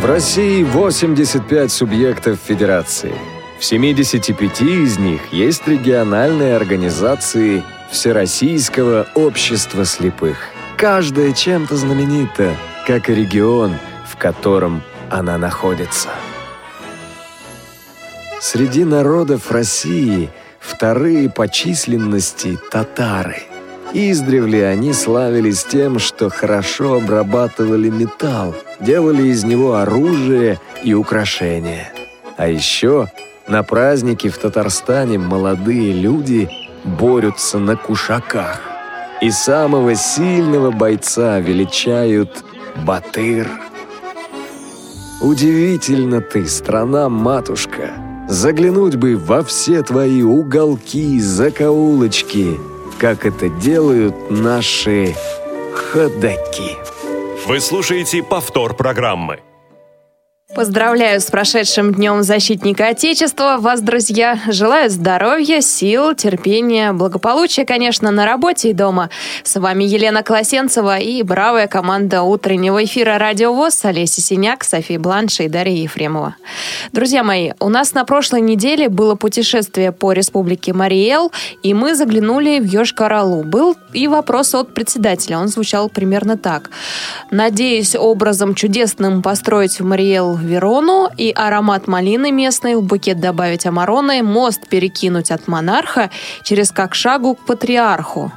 В России 85 субъектов федерации. В 75 из них есть региональные организации Всероссийского общества слепых. Каждая чем-то знаменита, как и регион, в котором она находится. Среди народов России вторые по численности татары. Издревле они славились тем, что хорошо обрабатывали металл, делали из него оружие и украшения. А еще на празднике в Татарстане молодые люди борются на кушаках. И самого сильного бойца величают Батыр. Удивительно ты, страна-матушка. Заглянуть бы во все твои уголки, закоулочки, как это делают наши ходаки. Вы слушаете повтор программы. Поздравляю с прошедшим Днем Защитника Отечества. Вас, друзья, желаю здоровья, сил, терпения, благополучия, конечно, на работе и дома. С вами Елена Колосенцева и бравая команда утреннего эфира «Радио ВОЗ» Олеся Синяк, София Бланша и Дарья Ефремова. Друзья мои, у нас на прошлой неделе было путешествие по республике Мариэл, и мы заглянули в Йошкар-Олу. Был и вопрос от председателя. Он звучал примерно так. «Надеюсь, образом чудесным построить в Мариэл Верону и аромат малины местной, в букет добавить амароны, мост перекинуть от монарха через как шагу к патриарху.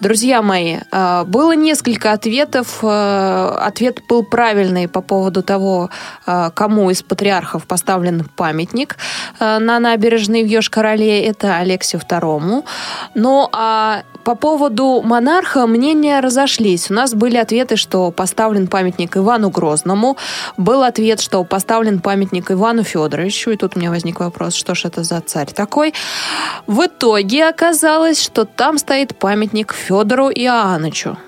Друзья мои, э, было несколько ответов. Э, ответ был правильный по поводу того, э, кому из патриархов поставлен памятник на набережной в Йошкар-Оле. Это Алексию II. Ну, а по поводу монарха мнения разошлись. У нас были ответы, что поставлен памятник Ивану Грозному. Был ответ, что поставлен памятник Ивану Федоровичу. И тут у меня возник вопрос, что ж это за царь такой. В итоге оказалось, что там стоит памятник Федору Иоанновичу.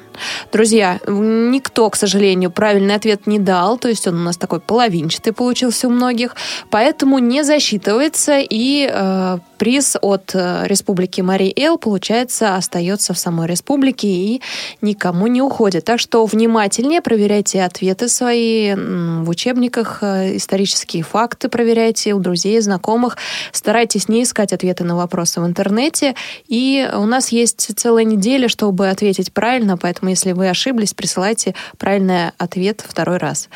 Друзья, никто, к сожалению, правильный ответ не дал, то есть он у нас такой половинчатый получился у многих, поэтому не засчитывается и э, приз от э, Республики Марий-Эл, получается, остается в самой республике и никому не уходит. Так что внимательнее проверяйте ответы свои в учебниках, э, исторические факты проверяйте у друзей, знакомых. Старайтесь не искать ответы на вопросы в интернете. И у нас есть целая неделя, чтобы ответить правильно, поэтому если вы ошиблись, присылайте правильный ответ второй раз.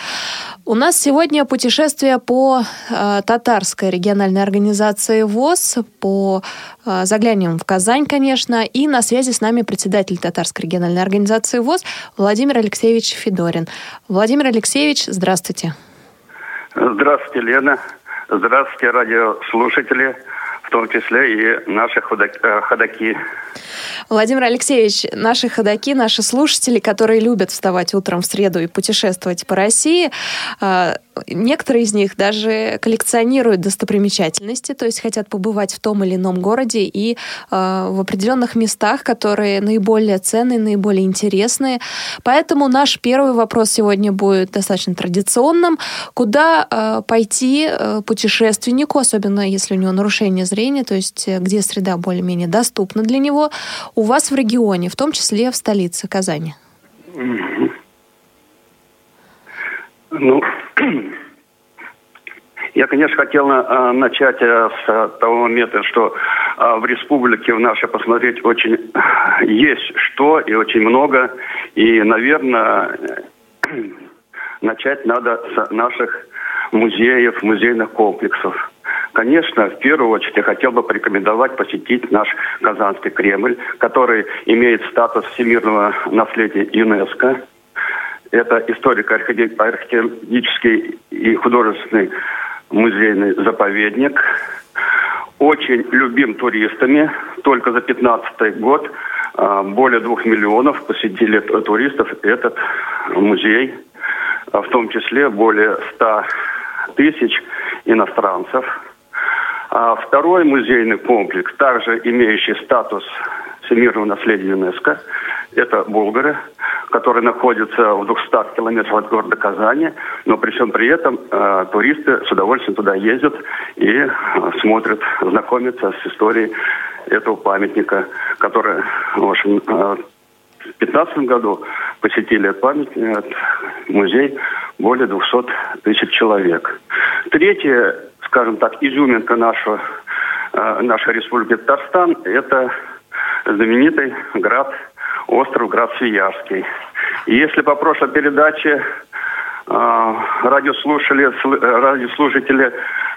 У нас сегодня путешествие по э, татарской региональной организации ВОЗ по э, заглянем в Казань, конечно, и на связи с нами председатель Татарской региональной организации ВОЗ Владимир Алексеевич Федорин. Владимир Алексеевич, здравствуйте. Здравствуйте, Лена. Здравствуйте, радиослушатели в том числе и наши э, ходаки. Владимир Алексеевич, наши ходаки, наши слушатели, которые любят вставать утром в среду и путешествовать по России, э, некоторые из них даже коллекционируют достопримечательности, то есть хотят побывать в том или ином городе и э, в определенных местах, которые наиболее ценные, наиболее интересные. Поэтому наш первый вопрос сегодня будет достаточно традиционным. Куда пойти путешественнику, особенно если у него нарушение зрения, зрения, то есть э, где среда более-менее доступна для него, у вас в регионе, в том числе в столице Казани? Ну, я, конечно, хотел э, начать э, с того момента, что в республике в нашей посмотреть очень есть что и очень много. И, наверное, начать надо с наших музеев, музейных комплексов. Конечно, в первую очередь я хотел бы порекомендовать посетить наш Казанский Кремль, который имеет статус всемирного наследия ЮНЕСКО. Это историко-археологический и художественный музейный заповедник. Очень любим туристами. Только за 2015 год а, более двух миллионов посетили туристов этот музей. В том числе более 100 тысяч иностранцев. А второй музейный комплекс, также имеющий статус всемирного наследия ЮНЕСКО, это Болгары, который находится в 200 километрах от города Казани, но при всем при этом э, туристы с удовольствием туда ездят и э, смотрят, знакомятся с историей этого памятника, который, в общем, э, в 2015 году посетили этот памятник, музей более 200 тысяч человек. Третье, скажем так, изюминка нашего, э, нашей республики Татарстан – это знаменитый град, остров Град Свиярский. И если по прошлой передаче э, радиослушатели, радиослушатели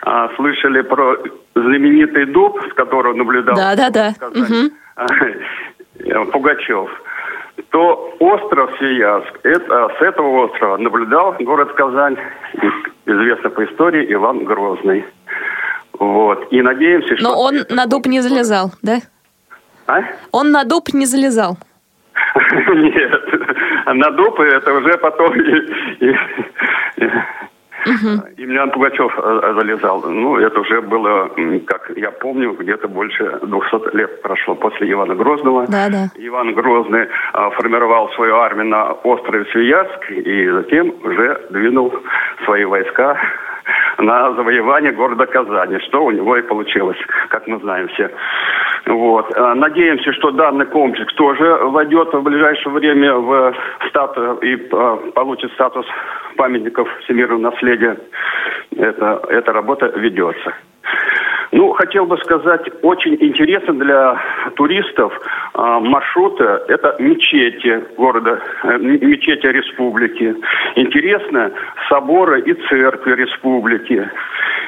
э, слышали про знаменитый дуб, с которого наблюдал да, да, да. Угу. Пугачев – то остров Свияжск, это, с этого острова наблюдал город Казань, известно по истории, Иван Грозный. Вот. И надеемся, что... Но он на дуб не залезал, да? А? Он на дуб не залезал. Нет, на дуб это уже потом Угу. Емельян Пугачев э, залезал. Ну, это уже было, как я помню, где-то больше 200 лет прошло после Ивана Грозного. Да, да. Иван Грозный а, формировал свою армию на острове Свияжск и затем уже двинул свои войска на завоевание города Казани, что у него и получилось, как мы знаем все. Вот. А, надеемся, что данный комплекс тоже войдет в ближайшее время в статус и а, получит статус памятников всемирного наследия. Это, эта работа ведется. Ну, хотел бы сказать, очень интересно для туристов э, маршруты – это мечети города, э, мечети республики. Интересно соборы и церкви республики.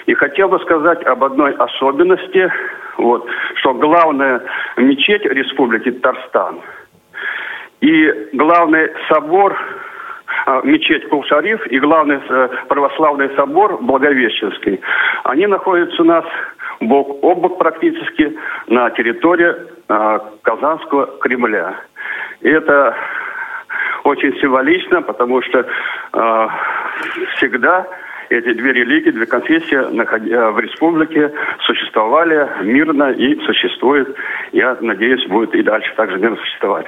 И хотел бы сказать об одной особенности, вот, что главная мечеть республики Татарстан и главный собор мечеть Кулшариф и главный э, православный собор Благовещенский. Они находятся у нас бок о бок практически на территории э, Казанского Кремля. И это очень символично, потому что э, всегда эти две религии, две конфессии в республике существовали мирно и существуют. Я надеюсь, будет и дальше также мирно существовать.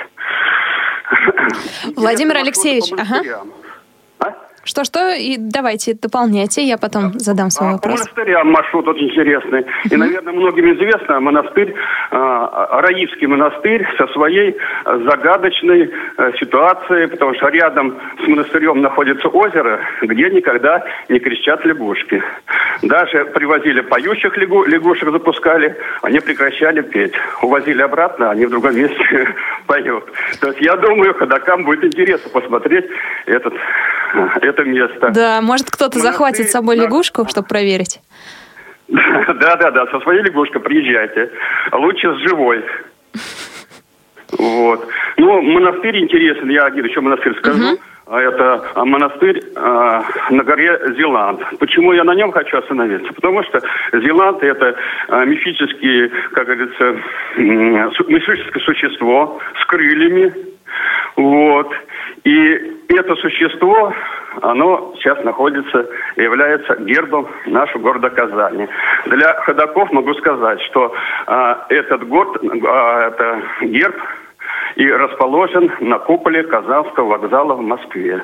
Владимир Алексеевич, ага. Что-что? И давайте дополняйте, я потом задам свой а, вопрос. По монастырям маршрут очень интересный. Uh-huh. И, наверное, многим известно монастырь, э, Раивский монастырь со своей загадочной ситуацией, потому что рядом с монастырем находится озеро, где никогда не кричат лягушки. Даже привозили поющих лягу, лягушек, запускали, они прекращали петь. Увозили обратно, они в другом месте поют. То есть я думаю, ходокам будет интересно посмотреть этот, это место. Да, может кто-то захватит с собой лягушку, чтобы проверить? Да, да, да, со своей лягушкой приезжайте. Лучше с живой. Вот. Ну, монастырь интересен, я один еще монастырь скажу. Угу. Это монастырь э, на горе Зеланд. Почему я на нем хочу остановиться? Потому что Зеланд это э, мифический, как говорится, э, мифическое существо с крыльями. Вот. И это существо оно сейчас находится, является гербом нашего города Казани. Для ходаков могу сказать, что а, этот город, а, это герб и расположен на куполе Казанского вокзала в Москве.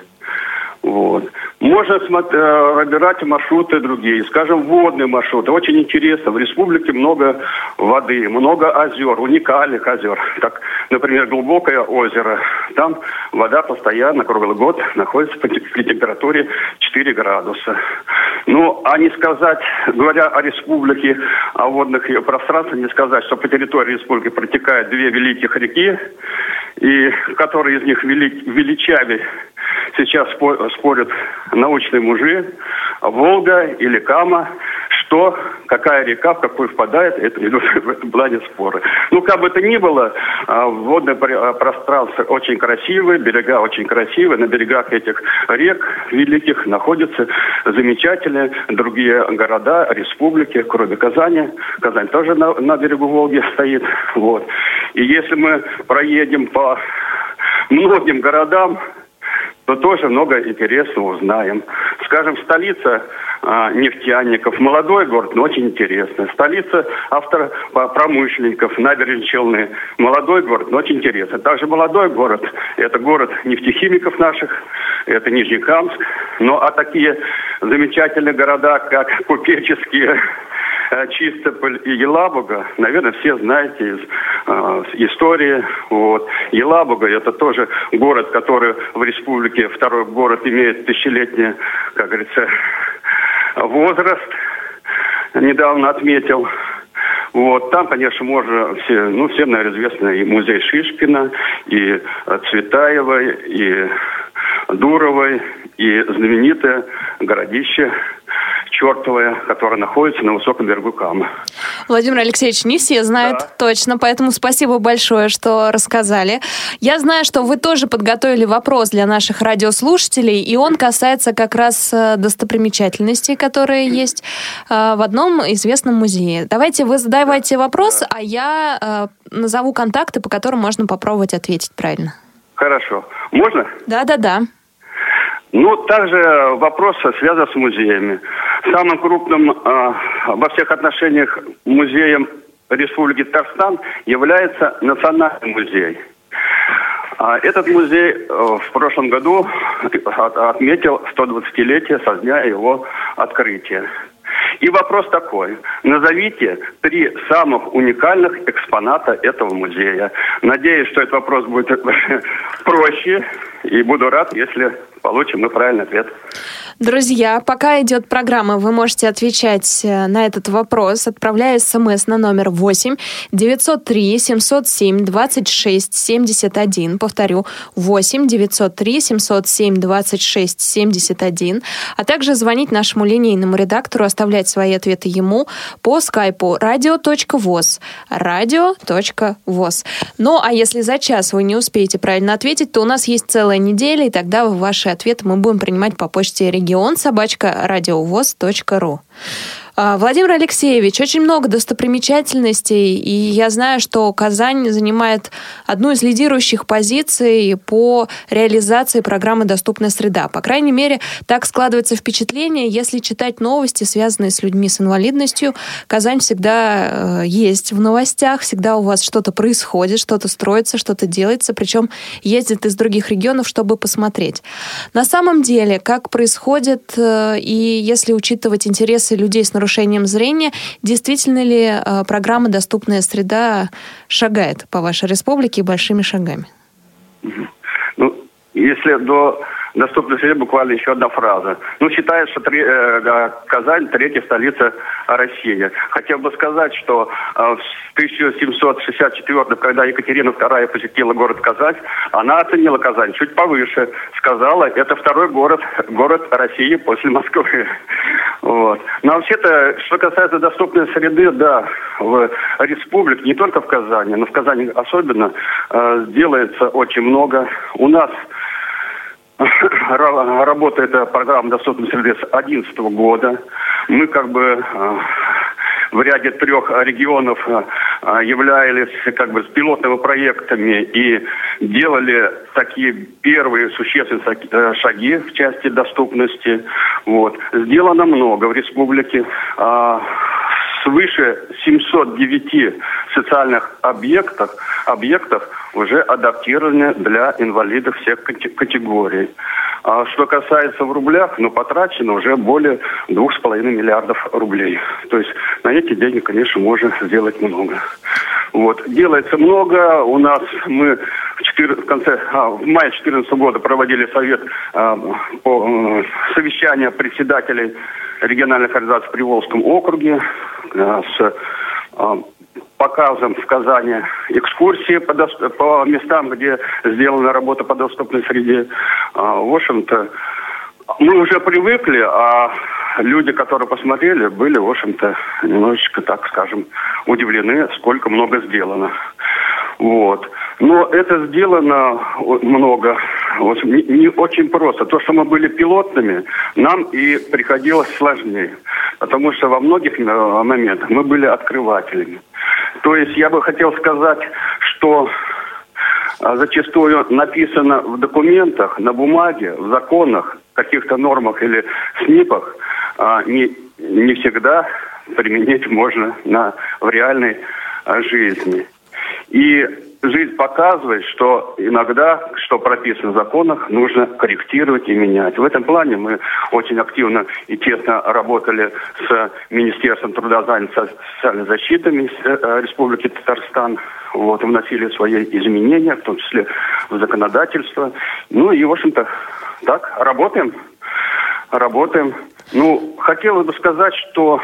Вот. Можно э, выбирать маршруты другие, скажем, водные маршруты. Очень интересно. В республике много воды, много озер, уникальных озер. Так, например, глубокое озеро. Там вода постоянно, круглый год находится при температуре 4 градуса. Ну, а не сказать, говоря о республике, о водных ее пространствах, не сказать, что по территории республики протекают две великих реки, и которые из них велик, величавее сейчас спорят научные мужи, Волга или Кама, что, какая река, в какую впадает, это идут в этом плане споры. Ну, как бы то ни было, а, водное а, пространство очень красивое, берега очень красивые, на берегах этих рек великих находятся замечательные другие города, республики, кроме Казани. Казань тоже на, на берегу Волги стоит. Вот. И если мы проедем по многим городам, то тоже много интересного узнаем. Скажем, столица а, нефтяников, молодой город, но очень интересно. Столица автопромышленников, набережные Челны, молодой город, но очень интересно. Также молодой город, это город нефтехимиков наших, это Нижнекамск. Ну, а такие замечательные города, как Купеческие, Чистополь и Елабуга, наверное, все знаете из э, истории. Вот. Елабуга – это тоже город, который в республике, второй город имеет тысячелетний, как говорится, возраст. Недавно отметил. Вот, там, конечно, можно все, ну, всем, наверное, известно и музей Шишкина, и э, Цветаевой, и Дуровой, и знаменитое городище чертовая, которая находится на высоком берегу Камы. Владимир Алексеевич, не все знают да. точно, поэтому спасибо большое, что рассказали. Я знаю, что вы тоже подготовили вопрос для наших радиослушателей, и он касается как раз э, достопримечательностей, которые есть э, в одном известном музее. Давайте вы задавайте вопрос, а я э, назову контакты, по которым можно попробовать ответить правильно. Хорошо. Можно? Да-да-да. Ну, также вопрос связан с музеями. Самым крупным э, во всех отношениях музеем Республики Татарстан является Национальный музей. А этот музей э, в прошлом году отметил 120-летие со дня его открытия. И вопрос такой. Назовите три самых уникальных экспоната этого музея. Надеюсь, что этот вопрос будет проще. И буду рад, если получим мы правильный ответ. Друзья, пока идет программа, вы можете отвечать э, на этот вопрос, отправляя смс на номер 8 903 707 26 71. Повторю, 8 903 707 26 71. А также звонить нашему линейному редактору, оставлять свои ответы ему по скайпу radio.voz. radio.voz. Ну, а если за час вы не успеете правильно ответить, то у нас есть целая неделя, и тогда ваши ответы мы будем принимать по почте регион собачка радиовоз.ру. А, Владимир Алексеевич, очень много достопримечательностей, и я знаю, что Казань занимает одну из лидирующих позиций по реализации программы «Доступная среда». По крайней мере, так складывается впечатление, если читать новости, связанные с людьми с инвалидностью. Казань всегда э, есть в новостях, всегда у вас что-то происходит, что-то строится, что-то делается, причем ездят из других регионов, чтобы посмотреть. На самом деле, как происходит, э, и если учитывать интересы людей с нарушением зрения. Действительно ли э, программа «Доступная среда» шагает по вашей республике большими шагами? Ну, если до доступной среде буквально еще одна фраза. Ну, считается, что э, Казань третья столица России. Хотел бы сказать, что э, в 1764 когда Екатерина II посетила город Казань, она оценила Казань чуть повыше. Сказала, это второй город, город России после Москвы. Вот. Но вообще-то, что касается доступной среды, да, в республике, не только в Казани, но в Казани особенно, э, делается очень много. У нас работает программа доступной среды с 2011 года. Мы как бы э, в ряде трех регионов э, являлись как бы пилотными проектами и делали такие первые существенные э, шаги в части доступности. Вот. Сделано много в республике. Свыше 709 социальных объектов, объектов уже адаптированы для инвалидов всех категорий. А что касается в рублях, ну, потрачено уже более двух с половиной миллиардов рублей. То есть на эти деньги, конечно, можно сделать много. Вот. Делается много. У нас мы в, 4, в конце, а, в мае 2014 года проводили совет а, по а, совещание председателей региональных организаций в Приволжском округе с а, показом в Казани экскурсии по, по местам, где сделана работа по доступной среде. А, в общем-то, мы уже привыкли, а люди, которые посмотрели, были, в общем-то, немножечко, так скажем, удивлены, сколько много сделано. Вот. Но это сделано много, вот, не, не очень просто. То, что мы были пилотными, нам и приходилось сложнее. Потому что во многих э, моментах мы были открывателями. То есть я бы хотел сказать, что а, зачастую написано в документах, на бумаге, в законах, каких-то нормах или СНИПах, а, не, не всегда применить можно на, в реальной а, жизни. И жизнь показывает, что иногда, что прописано в законах, нужно корректировать и менять. В этом плане мы очень активно и тесно работали с Министерством труда, занятости социальной защиты э, Республики Татарстан. Вот, вносили свои изменения, в том числе в законодательство. Ну и, в общем-то, так, работаем. Работаем. Ну, хотелось бы сказать, что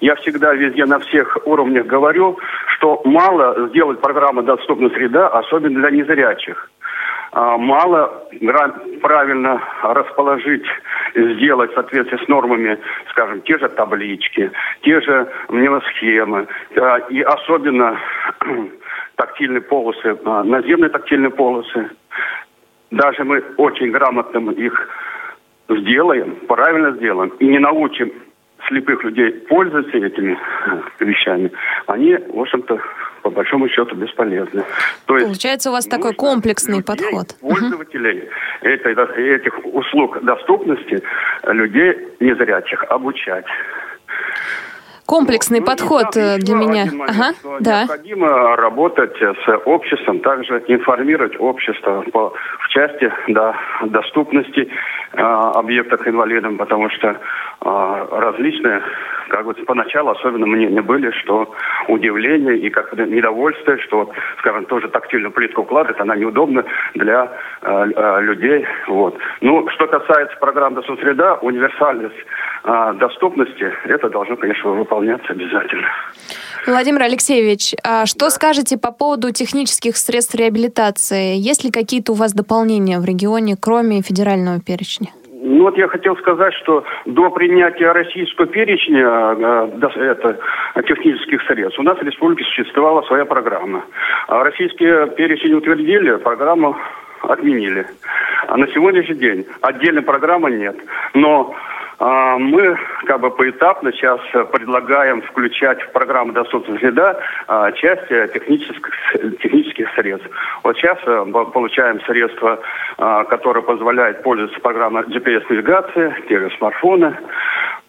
я всегда везде на всех уровнях говорю, что мало сделать программу «Доступная среда», особенно для незрячих. А, мало правильно расположить, сделать в соответствии с нормами, скажем, те же таблички, те же мелосхемы, и особенно тактильные полосы, а, наземные тактильные полосы. Даже мы очень грамотно их сделаем, правильно сделаем, и не научим слепых людей пользоваться этими э, вещами, они, в общем-то, по большому счету бесполезны. То есть Получается, у вас такой комплексный людей, подход. Пользователей угу. этой, этих услуг доступности людей незрячих обучать. Комплексный ну, подход э, для меня. Момент, ага, да. Необходимо работать с обществом, также информировать общество по, в части да, доступности э, объектов инвалидам, потому что э, различные, как бы поначалу особенно мне не были, что удивление и как недовольствие, что, скажем, тоже тактильную плитку укладывать, она неудобна для э, э, людей. Вот. Ну, что касается программ «Досусреда», универсальность э, доступности, это должно, конечно, выполняться обязательно. Владимир Алексеевич, а что да. скажете по поводу технических средств реабилитации? Есть ли какие-то у вас дополнения в регионе, кроме федерального перечня? Ну вот я хотел сказать, что до принятия российского перечня э, это, технических средств у нас в республике существовала своя программа. А российский перечень утвердили, программу отменили. А на сегодняшний день отдельной программы нет. Но мы как бы поэтапно сейчас предлагаем включать в программу «Доступная среда» а, часть э, технических, технических средств. Вот сейчас э, получаем средства, а, которые позволяют пользоваться программой GPS-навигации, те смартфоны.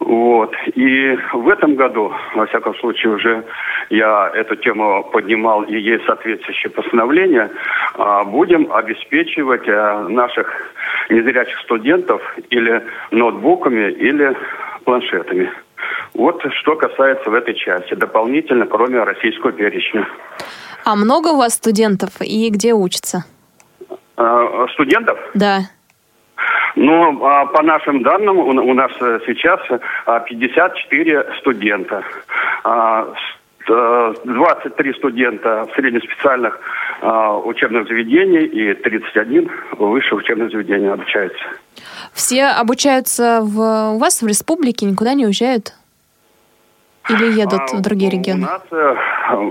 Вот. И в этом году, во всяком случае, уже я эту тему поднимал, и есть соответствующее постановление, будем обеспечивать э, наших незрячих студентов или ноутбуками, или планшетами. Вот что касается в этой части, дополнительно, кроме российского перечня. А много у вас студентов и где учатся? А, студентов? Да. Ну, а по нашим данным, у нас сейчас 54 студента. 23 студента в среднеспециальных а, учебных заведениях и 31 в высших учебных заведениях обучаются. Все обучаются в, у вас в республике, никуда не уезжают? Или едут а, в другие регионы? У нас, э,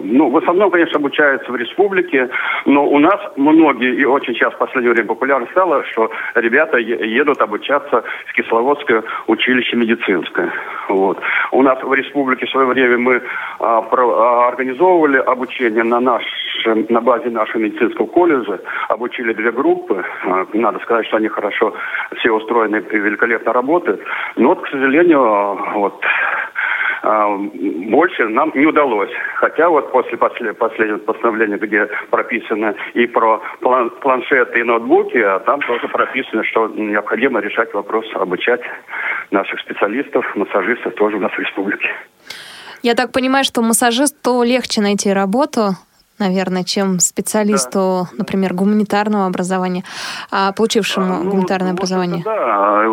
ну, в основном, конечно, обучаются в республике, но у нас многие, и очень сейчас в последнее время популярно стало, что ребята едут обучаться в Кисловодское училище медицинское. Вот. У нас в республике в свое время мы а, про, а, организовывали обучение на, наш, на базе нашего медицинского колледжа, обучили две группы. А, надо сказать, что они хорошо все устроены и великолепно работают. Но вот, к сожалению, вот а, больше нам не удалось. Хотя вот после последнего постановления, где прописано и про план, планшеты и ноутбуки, а там тоже прописано, что необходимо решать вопрос обучать наших специалистов, массажистов тоже у нас в республике. Я так понимаю, что массажисту легче найти работу, наверное, чем специалисту, да. например, гуманитарного образования, а получившему а, ну, гуманитарное образование. Да,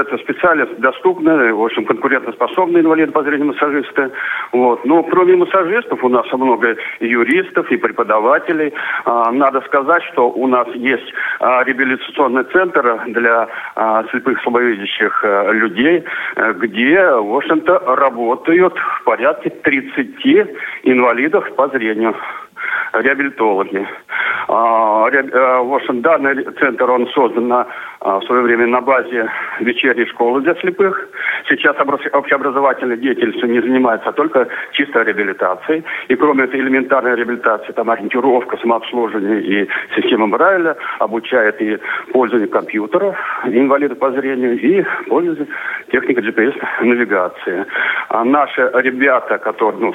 это специалист доступный, в общем, конкурентоспособный инвалид по зрению массажисты. Вот. Но кроме массажистов у нас много юристов и преподавателей. А, надо сказать, что у нас есть реабилитационный центр для слепых слабовидящих а, людей, а, где, в общем-то, работают в порядке 30 инвалидов по зрению реабилитологи. А, в общем, данный центр, он создан на, в свое время на базе вечерней школы для слепых. Сейчас общеобразовательной деятельностью не занимается, а только чистой реабилитацией. И кроме этой элементарной реабилитации, там ориентировка, самообслуживание и система Брайля, обучает и пользование компьютера инвалидов по зрению, и пользование техникой GPS-навигации. А наши ребята, которые ну,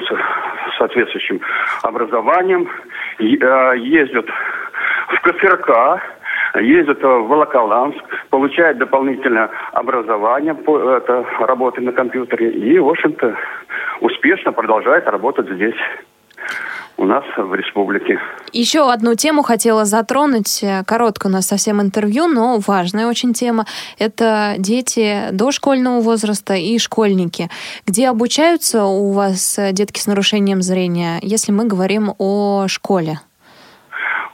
соответствующим образованием, э, ездят в КСРК, ездят в Волоколамск, получают дополнительное образование по это, работы на компьютере. И, в общем-то, успешно продолжают работать здесь у нас в республике. Еще одну тему хотела затронуть. Короткое у нас совсем интервью, но важная очень тема. Это дети дошкольного возраста и школьники. Где обучаются у вас детки с нарушением зрения, если мы говорим о школе?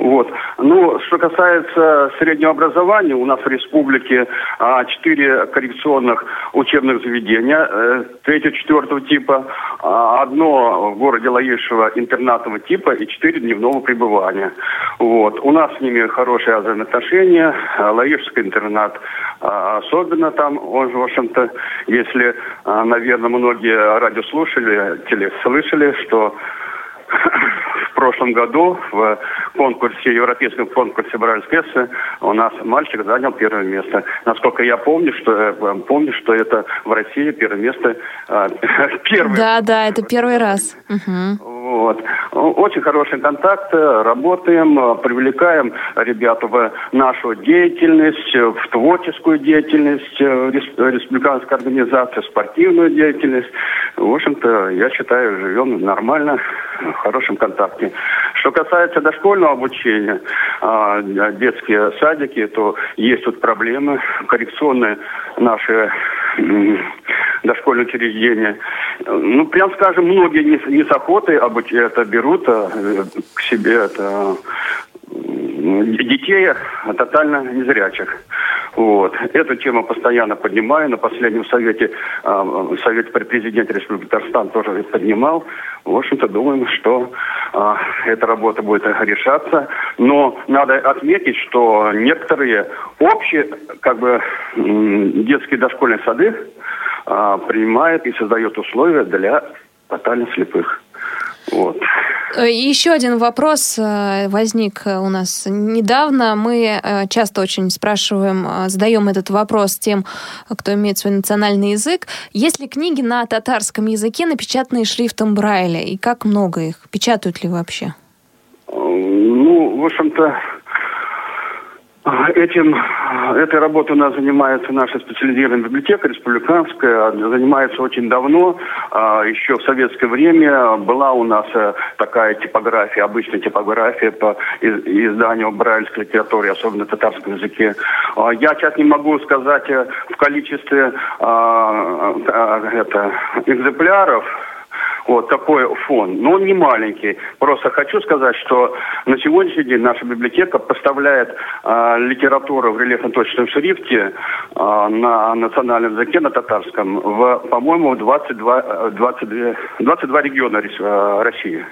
Вот. Ну, что касается среднего образования, у нас в республике а, четыре коррекционных учебных заведения, э, третьего, четвертого типа, а, одно в городе Лаишево интернатного типа и четыре дневного пребывания. Вот. У нас с ними хорошие взаимоотношения. Лаишевский интернат а, особенно там, он, в общем-то, если, а, наверное, многие радиослушатели слышали, что в прошлом году в конкурсе, европейском конкурсе Брайль-Специи у нас мальчик занял первое место. Насколько я помню, что э, помню, что это в России первое место э, первое. Да, да, это первый раз. Вот. Очень хорошие контакты, работаем, привлекаем ребят в нашу деятельность, в творческую деятельность, республиканской организации, в спортивную деятельность. В общем-то, я считаю, живем нормально, в хорошем контакте. Что касается дошкольного обучения, а, детские садики, то есть тут проблемы коррекционные наши дошкольные учреждения. Ну, прям скажем, многие не, не с охотой это берут а, к себе это, детей тотально незрячих. Вот. Эту тему постоянно поднимаю. На последнем совете, совете при президенте Республики Татарстан тоже поднимал. В общем-то, думаем, что э, эта работа будет решаться. Но надо отметить, что некоторые общие как бы, детские дошкольные сады э, принимают и создают условия для тотально слепых. Вот. Э, еще один вопрос э, возник у нас недавно. Мы э, часто очень спрашиваем, задаем этот вопрос тем, кто имеет свой национальный язык. Есть ли книги на татарском языке, напечатанные шрифтом Брайля? И как много их? Печатают ли вообще? Ну, в общем-то, Этим, этой работой у нас занимается наша специализированная библиотека республиканская, занимается очень давно, а, еще в советское время была у нас э, такая типография, обычная типография по изданию брайльской литературы, особенно татарском языке. А, я сейчас не могу сказать э, в количестве а, это, экземпляров, вот такой фон. Но он не маленький. Просто хочу сказать, что на сегодняшний день наша библиотека поставляет э, литературу в рельефно-точном шрифте э, на национальном языке, на татарском, в, по-моему, 22, 22, 22 региона России.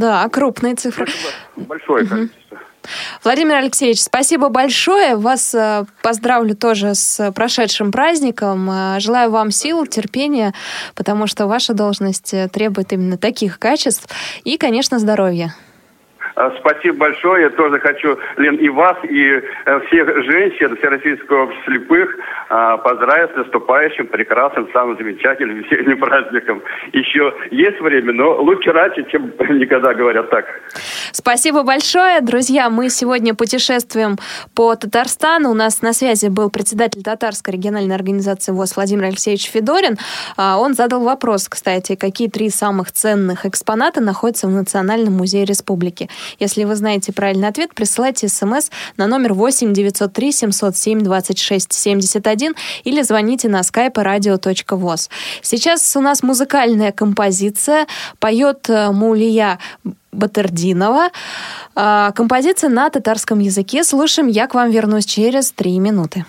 Да, крупные цифры. Большое количество. Владимир Алексеевич, спасибо большое. Вас э, поздравлю тоже с прошедшим праздником. Э, желаю вам сил, терпения, потому что ваша должность э, требует именно таких качеств. И, конечно, здоровья. А, спасибо большое. Я тоже хочу, Лен, и вас, и э, всех женщин Всероссийского общества слепых а, поздравить с наступающим прекрасным, самым замечательным весенним праздником. Еще есть время, но лучше раньше, чем никогда говорят так. Спасибо большое. Друзья, мы сегодня путешествуем по Татарстану. У нас на связи был председатель Татарской региональной организации ВОЗ Владимир Алексеевич Федорин. А, он задал вопрос, кстати, какие три самых ценных экспоната находятся в Национальном музее республики. Если вы знаете правильный ответ, присылайте смс на номер 8 903 707 26 71 или звоните на skype radio.voz. Сейчас у нас музыкальная композиция. Поет э, Мулия Батердинова. А, композиция на татарском языке. Слушаем «Я к вам вернусь через три минуты».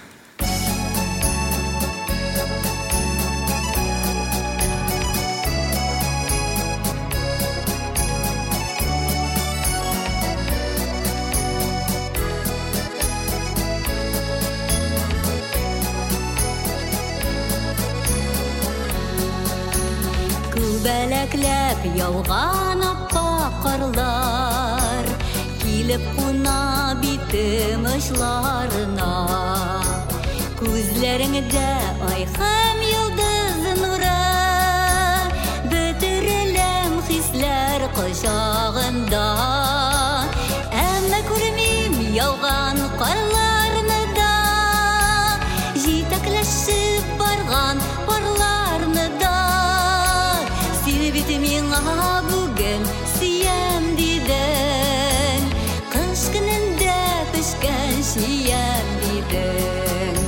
Күбәләкләп яуған аппа қарлар Килеп куна битем очларына Күзләреңдә ай пешкән сөям дидең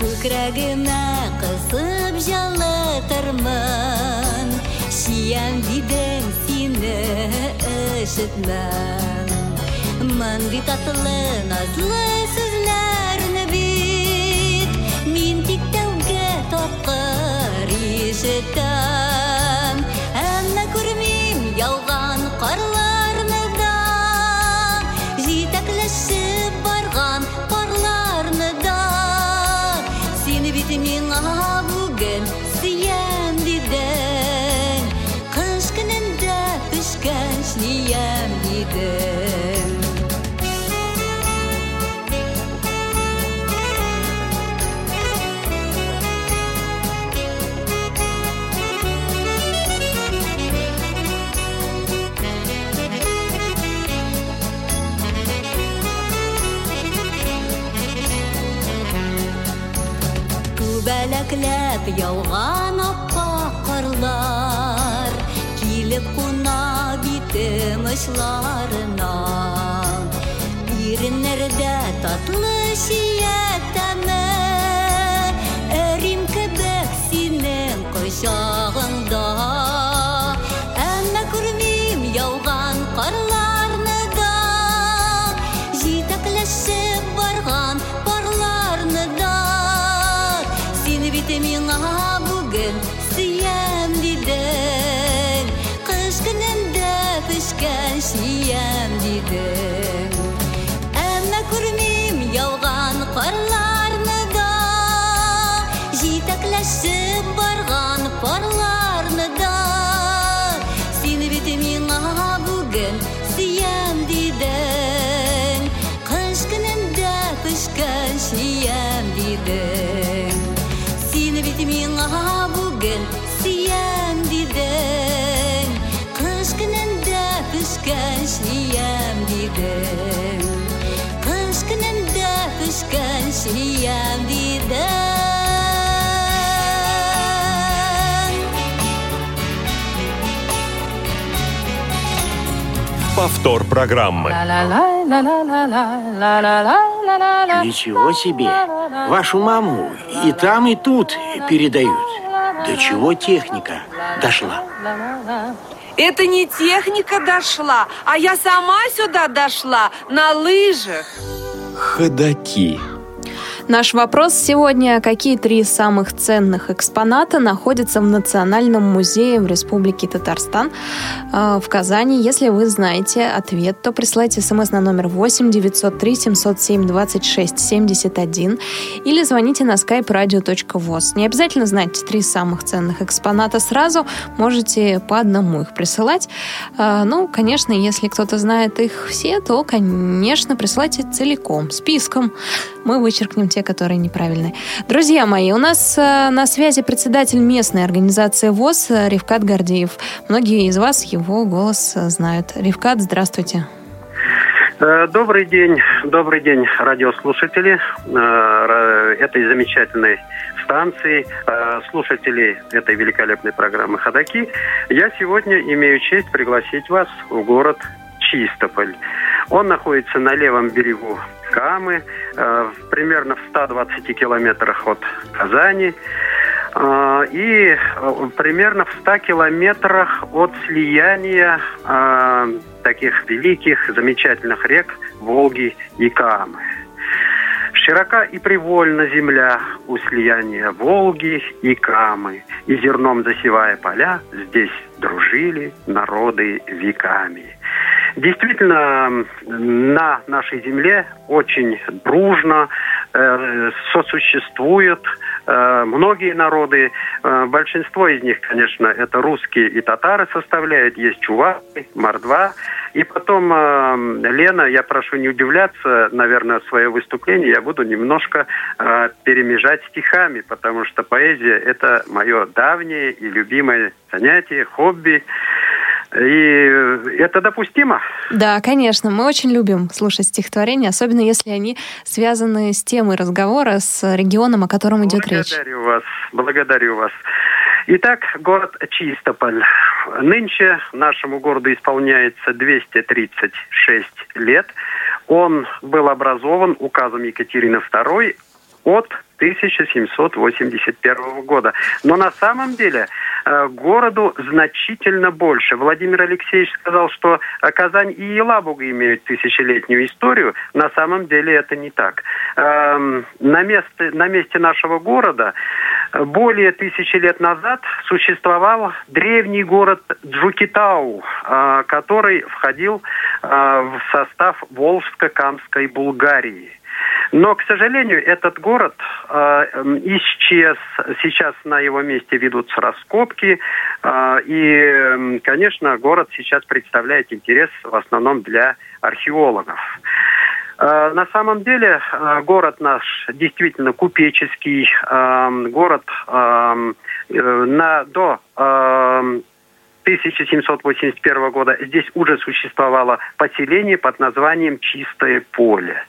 Күкрәгемә кысып җылытырмын Сөям дидең сине ишетмәм Мондый татлы назлы 舍得。Күбәләкләп яуған аппа карлар Килеп куна битем очларына Иреннәрдә татлы сөяк Повтор программы. Ничего себе! Вашу маму и там, и тут передают. До чего техника дошла? Это не техника дошла, а я сама сюда дошла на лыжах. Ходаки. Наш вопрос сегодня. Какие три самых ценных экспоната находятся в Национальном музее в Республике Татарстан э, в Казани? Если вы знаете ответ, то присылайте смс на номер 8 903 707 26 71 или звоните на skype radio.voz. Не обязательно знать три самых ценных экспоната сразу, можете по одному их присылать. Э, Ну, конечно, если кто-то знает их все, то, конечно, присылайте целиком, списком. Мы вычеркнем те, которые неправильные. Друзья мои, у нас э, на связи председатель местной организации ВОЗ э, Ревкат Гордеев. Многие из вас его голос э, знают. Ревкат, здравствуйте. Добрый день, добрый день, радиослушатели ра- этой замечательной станции, слушатели этой великолепной программы «Ходоки». Я сегодня имею честь пригласить вас в город Чистополь. Он находится на левом берегу Камы, э, примерно в 120 километрах от Казани. Э, И э, примерно в 100 километрах от слияния таких великих, замечательных рек Волги и Камы. Широка и привольна земля у слияния Волги и Камы, и зерном засевая поля, здесь дружили народы веками. Действительно, на нашей земле очень дружно э, сосуществуют э, многие народы. Э, большинство из них, конечно, это русские и татары составляют. Есть чуваки, мордва. И потом, э, Лена, я прошу не удивляться, наверное, свое выступление я буду немножко э, перемежать стихами, потому что поэзия – это мое давнее и любимое занятие, хобби. И это допустимо? Да, конечно. Мы очень любим слушать стихотворения, особенно если они связаны с темой разговора, с регионом, о котором идет благодарю речь. Благодарю вас, благодарю вас. Итак, город Чистополь. Нынче нашему городу исполняется 236 лет. Он был образован указом Екатерины II от 1781 года. Но на самом деле э, городу значительно больше. Владимир Алексеевич сказал, что э, Казань и Елабуга имеют тысячелетнюю историю. На самом деле это не так. Эм, на, месте, на месте нашего города э, более тысячи лет назад существовал древний город Джукитау, который входил в состав Волжско-Камской Булгарии. Но, к сожалению, этот город э, исчез. Сейчас на его месте ведутся раскопки. Э, и, конечно, город сейчас представляет интерес в основном для археологов. Э, на самом деле э, город наш действительно купеческий, э, город на, до 1781 года здесь уже существовало поселение под названием Чистое поле.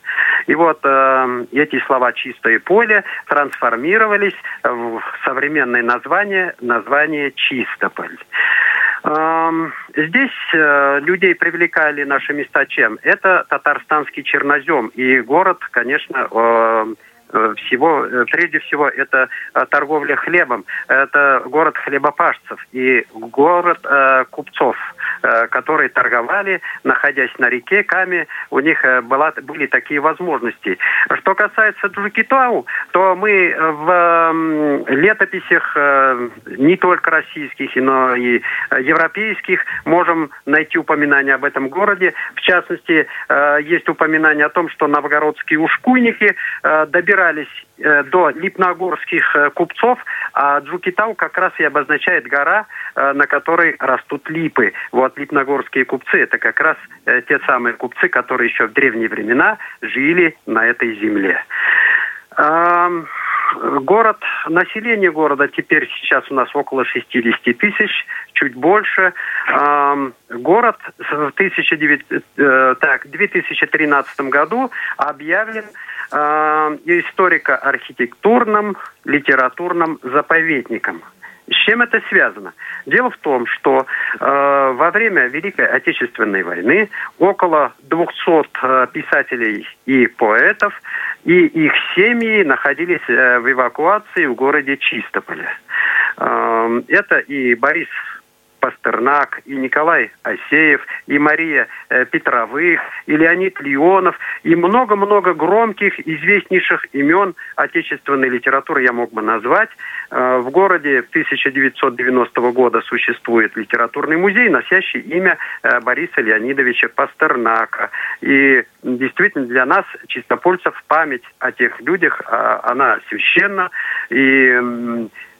И вот э, эти слова «чистое поле» трансформировались в современное название, название «Чистополь». Эм, здесь э, людей привлекали наши места чем? Это татарстанский чернозем. И город, конечно, э, Э, всего, э, прежде всего, это э, торговля хлебом, это город хлебопашцев и город э, купцов, э, которые торговали, находясь на реке Каме, у них э, была, были такие возможности. Что касается Джукитау, то мы в э, летописях э, не только российских, но и европейских можем найти упоминания об этом городе. В частности, э, есть упоминание о том, что новгородские ушкуйники э, добирались добирались э, до липногорских э, купцов, а Джукитау как раз и обозначает гора, э, на которой растут липы. Вот липногорские купцы – это как раз те самые купцы, которые еще в древние времена жили на этой земле. Город, население города теперь сейчас у нас около 60 тысяч, чуть больше. Город в 19, э, так, 2013 году объявлен историко-архитектурным, литературным заповедником. С чем это связано? Дело в том, что э, во время Великой Отечественной войны около 200 э, писателей и поэтов и их семьи находились э, в эвакуации в городе Чистополе. Э, это и Борис Пастернак, и Николай Осеев, и Мария э, Петровых, и Леонид Леонов, и много-много громких, известнейших имен отечественной литературы я мог бы назвать. Э, в городе 1990 года существует литературный музей, носящий имя э, Бориса Леонидовича Пастернака. И действительно для нас, чистопольцев, память о тех людях, э, она священна. И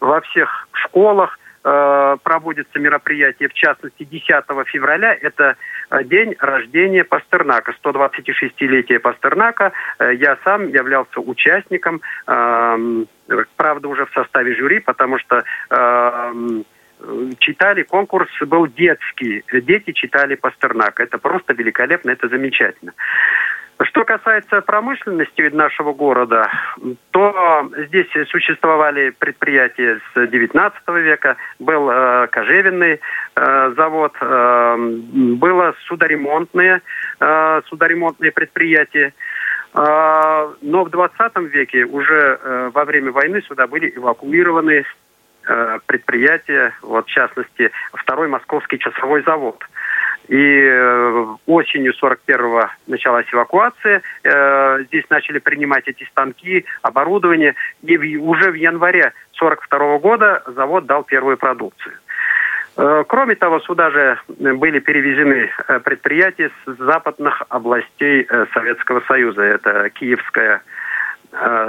во всех школах проводится мероприятие, в частности, 10 февраля, это э, день рождения Пастернака, 126-летие Пастернака. Э, я сам являлся участником, э, правда, уже в составе жюри, потому что э, читали, конкурс был детский, дети читали Пастернака. Это просто великолепно, это замечательно. Что касается промышленности нашего города, то здесь существовали предприятия с XIX века, был э, кожевенный э, завод, э, было судоремонтное, э, судоремонтные предприятия. Э, но в 20 веке уже э, во время войны сюда были эвакуированы э, предприятия, вот в частности, второй московский часовой завод – и э, осенью 41-го началась эвакуация. Э, здесь начали принимать эти станки, оборудование. И уже в январе 42 -го года завод дал первую продукцию. Э, кроме того, сюда же были перевезены предприятия с западных областей Советского Союза. Это Киевская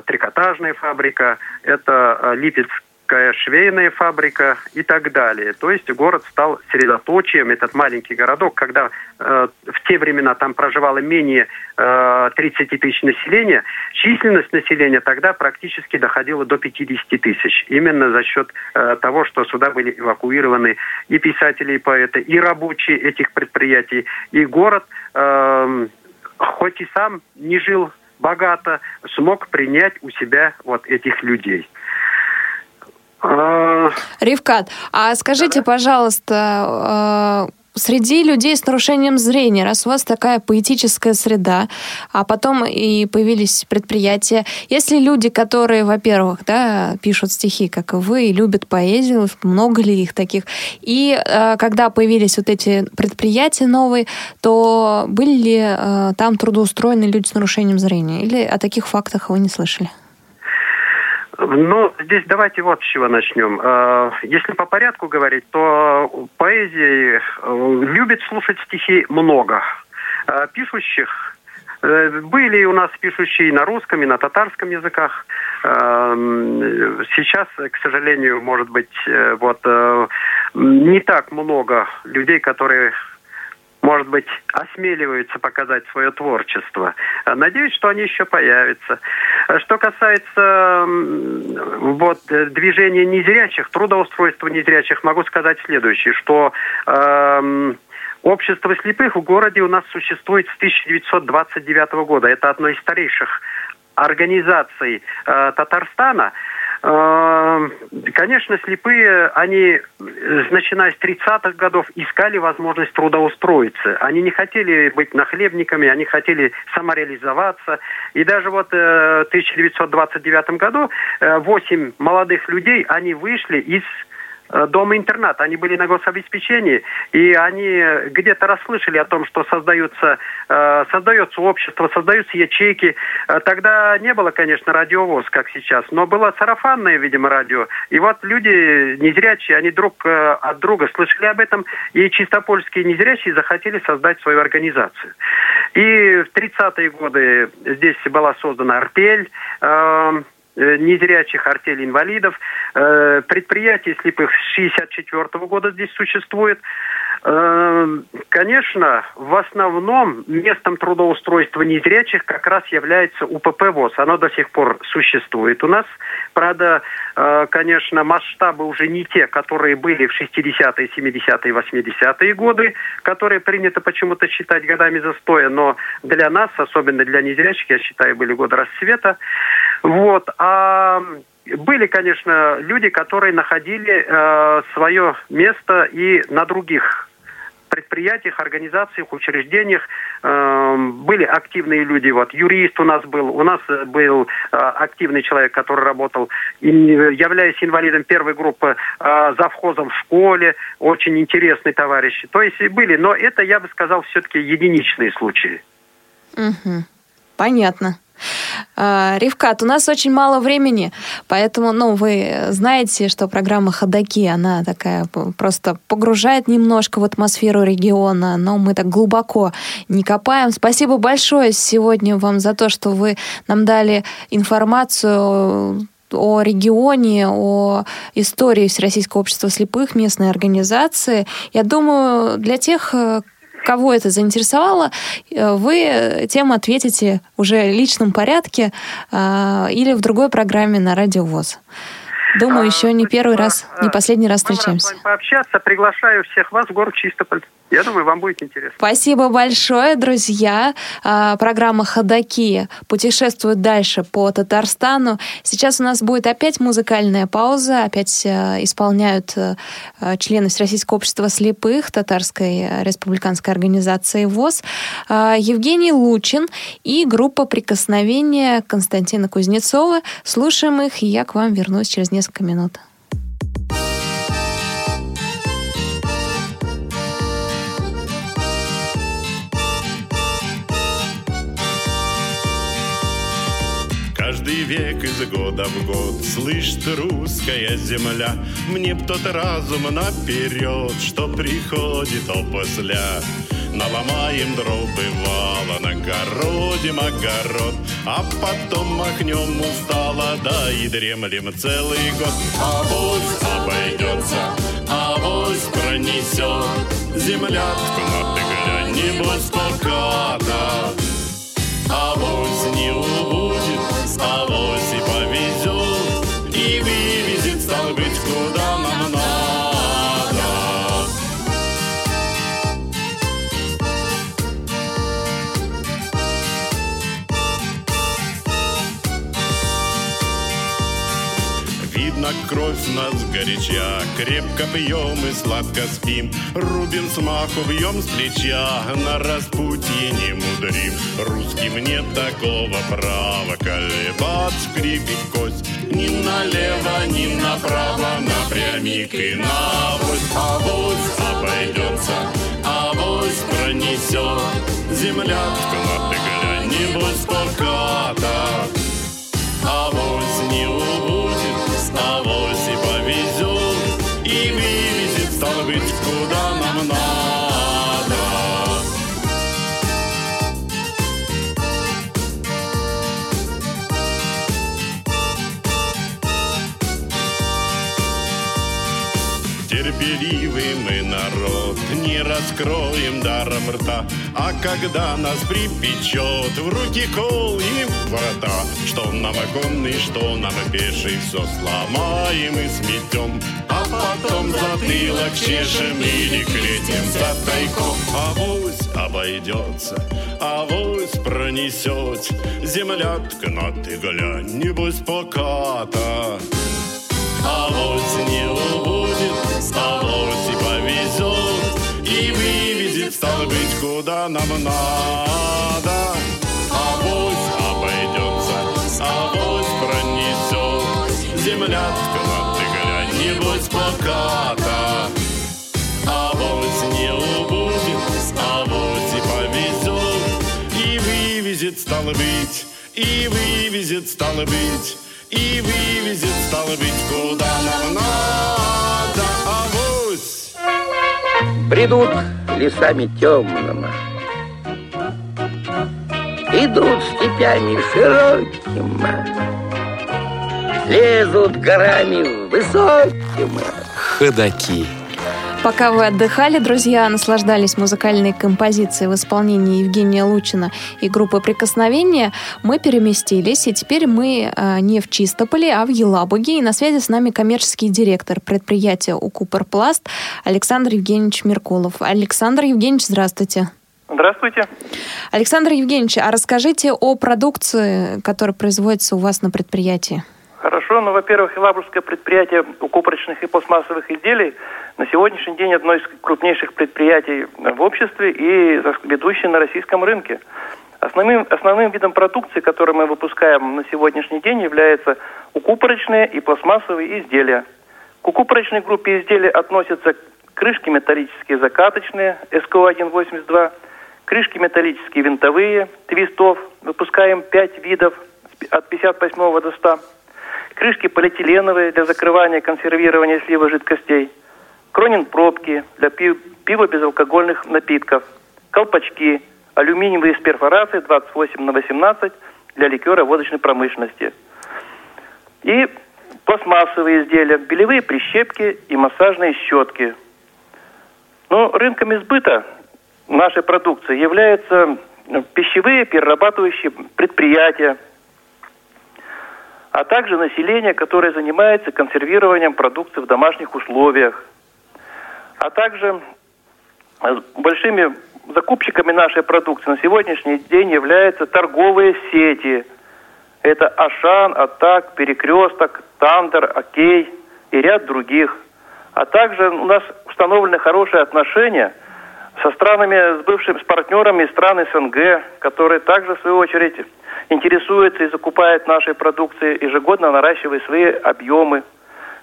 трикотажная фабрика, это Липецк швейная фабрика и так далее. То есть город стал средоточием, этот маленький городок, когда э, в те времена там проживало менее э, 30 тысяч населения, численность населения тогда практически доходила до 50 тысяч. Именно за счет э, того, что сюда были эвакуированы и писатели, и поэты, и рабочие этих предприятий. И город, э, хоть и сам не жил богато, смог принять у себя вот этих людей. А, Ривкат, а скажите, пожалуйста, а, среди людей с нарушением зрения, раз у вас такая поэтическая среда, а потом и появились предприятия, есть ли люди, которые, во-первых, да, пишут стихи, как и вы, и любят поэзию, много ли их таких, и э, когда появились вот эти предприятия новые, то были ли э, там трудоустроены люди с нарушением зрения, или о таких фактах вы не слышали? Ну, здесь давайте вот с чего начнем. Э, если по порядку говорить, то поэзии э, любит слушать стихи много. Э, пишущих были у нас пишущие на русском, и на татарском языках. Сейчас, к сожалению, может быть, вот не так много людей, которые может быть, осмеливаются показать свое творчество. Надеюсь, что они еще появятся. Что касается вот, движения незрячих, трудоустройства незрячих, могу сказать следующее, что э, Общество слепых в городе у нас существует с 1929 года. Это одно из старейших организаций э, Татарстана. Эм, конечно, слепые, они, начиная с 30-х годов, искали возможность трудоустроиться. Они не хотели быть нахлебниками, они хотели самореализоваться. И даже вот э, в 1929 году 8 э, молодых людей, они вышли из Э, дома-интернат. Они были на гособеспечении, и они где-то расслышали о том, что создаются, э, создается общество, создаются ячейки. Э, тогда не было, конечно, радиовоз, как сейчас, но было сарафанное, видимо, радио. И вот люди незрячие, они друг от друга слышали об этом, и чистопольские незрячие захотели создать свою организацию. И в 30-е годы здесь была создана артель, незрячих артель инвалидов. Э, предприятие слепых с 1964 года здесь существует. Э, конечно, в основном местом трудоустройства незрячих как раз является УПП ВОЗ. Оно до сих пор существует у нас. Правда, конечно, масштабы уже не те, которые были в 60-е, 70-е, 80-е годы, которые принято почему-то считать годами застоя, но для нас, особенно для незрячих, я считаю, были годы расцвета. Вот. А были, конечно, люди, которые находили э, свое место и на других предприятиях, организациях, учреждениях э, были активные люди. Вот юрист у нас был, у нас был э, активный человек, который работал, и, являясь инвалидом первой группы, э, завхозом в школе, очень интересный товарищ. То есть были, но это, я бы сказал, все-таки единичные случаи. Угу. Понятно. А, Ривкат, у нас очень мало времени, поэтому, ну, вы знаете, что программа «Ходоки», она такая просто погружает немножко в атмосферу региона, но мы так глубоко не копаем. Спасибо большое сегодня вам за то, что вы нам дали информацию о регионе, о истории Всероссийского общества слепых, местной организации. Я думаю, для тех, кого это заинтересовало, э, вы тем ответите уже в личном порядке э, или в другой программе на Радио ВОЗ. Думаю, а, еще не первый раз, не последний раз встречаемся. Пообщаться, приглашаю всех вас в город Чистополь. Я думаю, вам будет интересно. Спасибо большое, друзья. А, программа «Ходоки» путешествует дальше по Татарстану. Сейчас у нас будет опять музыкальная пауза. Опять э, исполняют э, члены Всероссийского общества слепых Татарской республиканской организации ВОЗ а, Евгений Лучин и группа «Прикосновение» Константина Кузнецова. Слушаем их, и я к вам вернусь через несколько минут. Век из года в год Слышит русская земля Мне б тот разум наперед Что приходит опосля Наломаем дров бывало, нагородим огород, А потом махнем устало, да и дремлем целый год. Авось обойдется, авось пронесет, Землятку на ты глянь, небось поката. Авось не убудет, авось и кровь нас горяча, крепко пьем и сладко спим, рубим с маху, бьем с плеча, на распутье не мудрим. Русским нет такого права колебаться, скрипить кость, ни налево, ни направо, напрямик и навось. Авось обойдется, авось пронесет, землятка на ты глянь, небось поката. Авось не убудет, не раскроем даром рта, А когда нас припечет, в руки кол и врата, Что нам оконный, что нам пеший, все сломаем и сметем, А потом затылок чешем или клетим за тайком. Авось обойдется, авось пронесет, Землятка на ты глянь, небось поката. Авось не убудет, авось стало быть, куда нам надо. Авось обойдется, авось пронесет, Землятка на ты глянь, небось поката. Авось не убудет, авось и повезет, И вывезет, стало быть, и вывезет, стало быть, и вывезет, стало быть, куда нам надо. Придут лесами темными, Идут степями широкими, Лезут горами высокими. Ходаки. Пока вы отдыхали, друзья, наслаждались музыкальной композицией в исполнении Евгения Лучина и группы «Прикосновения», мы переместились, и теперь мы э, не в Чистополе, а в Елабуге. И на связи с нами коммерческий директор предприятия «Укупорпласт» Александр Евгеньевич Меркулов. Александр Евгеньевич, здравствуйте. Здравствуйте. Александр Евгеньевич, а расскажите о продукции, которая производится у вас на предприятии. Хорошо. Ну, во-первых, Елабужское предприятие укупорочных и пластмассовых изделий на сегодняшний день одно из крупнейших предприятий в обществе и ведущее на российском рынке. Основным, основным видом продукции, который мы выпускаем на сегодняшний день, является укупорочные и пластмассовые изделия. К укупорочной группе изделий относятся крышки металлические закаточные СКО-182, крышки металлические винтовые, твистов, выпускаем 5 видов от 58 до 100, крышки полиэтиленовые для закрывания консервирования слива жидкостей, кронинг пробки для пи- пива безалкогольных напитков, колпачки, алюминиевые с перфорацией 28 на 18 для ликера водочной промышленности. И пластмассовые изделия, белевые прищепки и массажные щетки. Ну, рынками сбыта нашей продукции являются э, пищевые перерабатывающие предприятия, а также население, которое занимается консервированием продукции в домашних условиях, а также э, большими закупщиками нашей продукции на сегодняшний день являются торговые сети. Это Ашан, Атак, Перекресток, Тандер, Окей и ряд других. А также у нас установлены хорошие отношения со странами, с бывшими, с партнерами из стран СНГ, которые также, в свою очередь, интересуются и закупают нашей продукции, ежегодно наращивая свои объемы.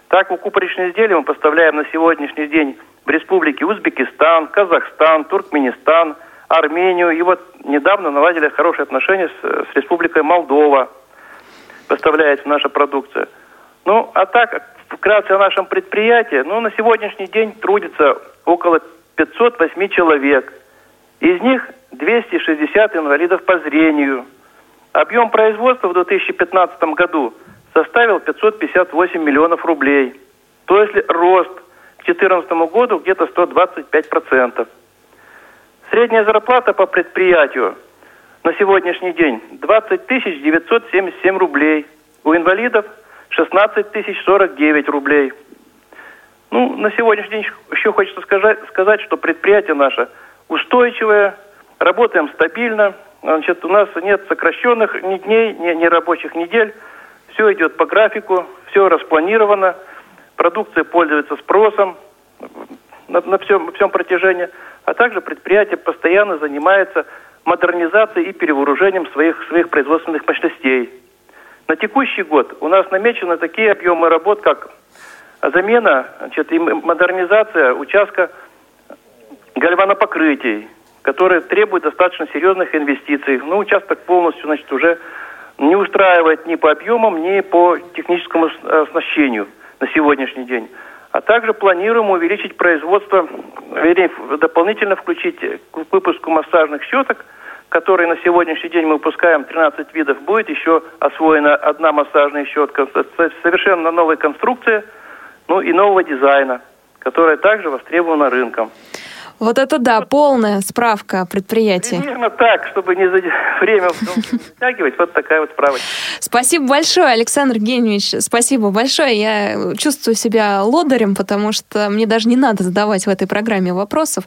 Так, укупорочные изделия мы поставляем на сегодняшний день в республике Узбекистан, Казахстан, Туркменистан, Армению. И вот недавно наладили хорошие отношения с, с республикой Молдова. Поставляется наша продукция. Ну, а так, вкратце о нашем предприятии, ну, на сегодняшний день трудится около 508 человек. Из них 260 инвалидов по зрению. Объем производства в 2015 году составил 558 миллионов рублей. То есть рост 2014 году где-то 125%. Средняя зарплата по предприятию на сегодняшний день 20 977 рублей. У инвалидов 16 тысяч 49 рублей. Ну, на сегодняшний день еще хочется сказать, сказать, что предприятие наше устойчивое, работаем стабильно, значит, у нас нет сокращенных ни дней, ни, ни рабочих недель, все идет по графику, все распланировано, продукция пользуется спросом на, на всем, всем протяжении, а также предприятие постоянно занимается модернизацией и перевооружением своих, своих производственных мощностей. На текущий год у нас намечены такие объемы работ, как замена значит, и модернизация участка гальванопокрытий, которые требуют достаточно серьезных инвестиций. Ну, участок полностью, значит, уже не устраивает ни по объемам, ни по техническому оснащению на сегодняшний день. А также планируем увеличить производство, вернее, дополнительно включить к выпуску массажных щеток, которые на сегодняшний день мы выпускаем 13 видов, будет еще освоена одна массажная щетка. Совершенно новая конструкция – ну и нового дизайна, которая также востребована рынком. Вот это да, полная справка предприятия. Примерно так, чтобы не за... время затягивать, вот такая вот справочка. Спасибо большое, Александр Евгеньевич, спасибо большое. Я чувствую себя лодырем, потому что мне даже не надо задавать в этой программе вопросов.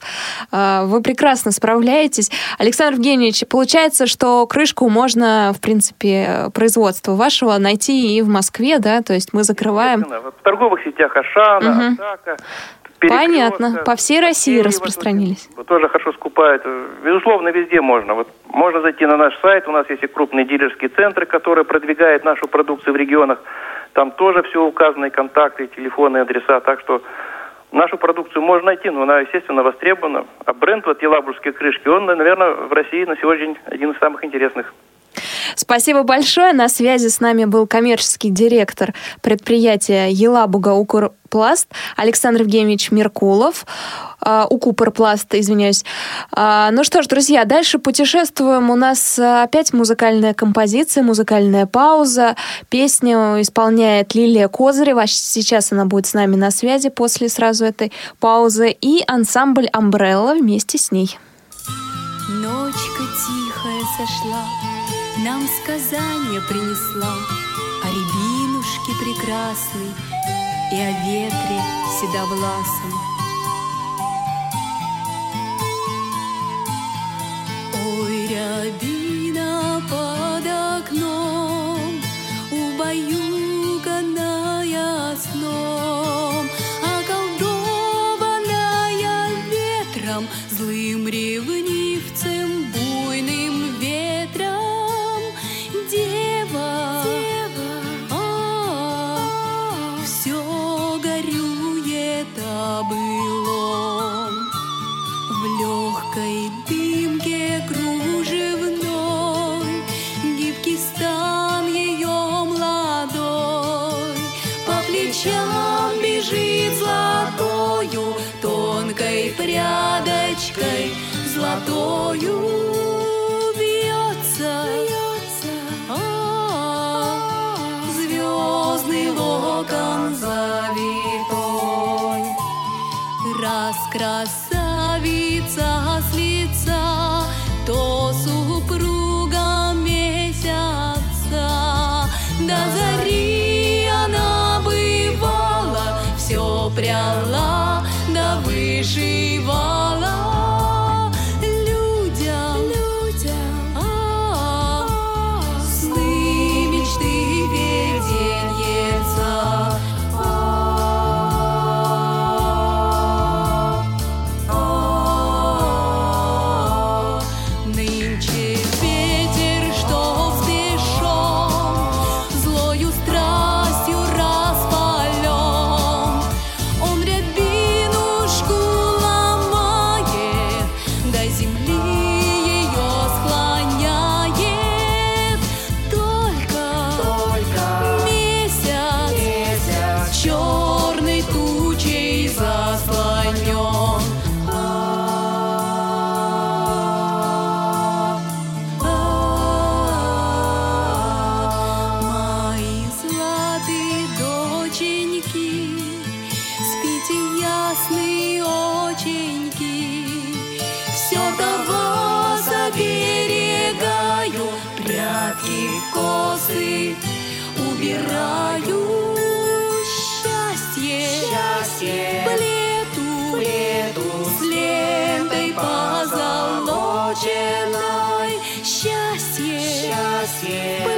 А, вы прекрасно справляетесь. Александр Евгеньевич, получается, что крышку можно, в принципе, производства вашего найти и в Москве, да? То есть мы закрываем... В торговых сетях Ашана, угу. Атака, Понятно. По всей России распространились. Вот, тоже хорошо скупают. Безусловно, везде можно. Вот можно зайти на наш сайт. У нас есть и крупные дилерские центры, которые продвигают нашу продукцию в регионах. Там тоже все указаны, контакты, телефоны, адреса. Так что нашу продукцию можно найти, но она, естественно, востребована. А бренд вот Елабужские крышки, он, наверное, в России на сегодня день один из самых интересных. Спасибо большое. На связи с нами был коммерческий директор предприятия Елабуга Укрпласт Александр Евгеньевич Меркулов. Uh, Укупорпласт, извиняюсь. Uh, ну что ж, друзья, дальше путешествуем. У нас опять музыкальная композиция, музыкальная пауза. Песню исполняет Лилия Козырева. Сейчас она будет с нами на связи после сразу этой паузы. И ансамбль «Амбрелла» вместе с ней. Ночка тихая сошла, нам сказание принесла О рябинушке прекрасной И о ветре седовласом. Ой, рябина под окном, прядочкой золотою бьется. А, звездный локон завитой. Раз да yeah.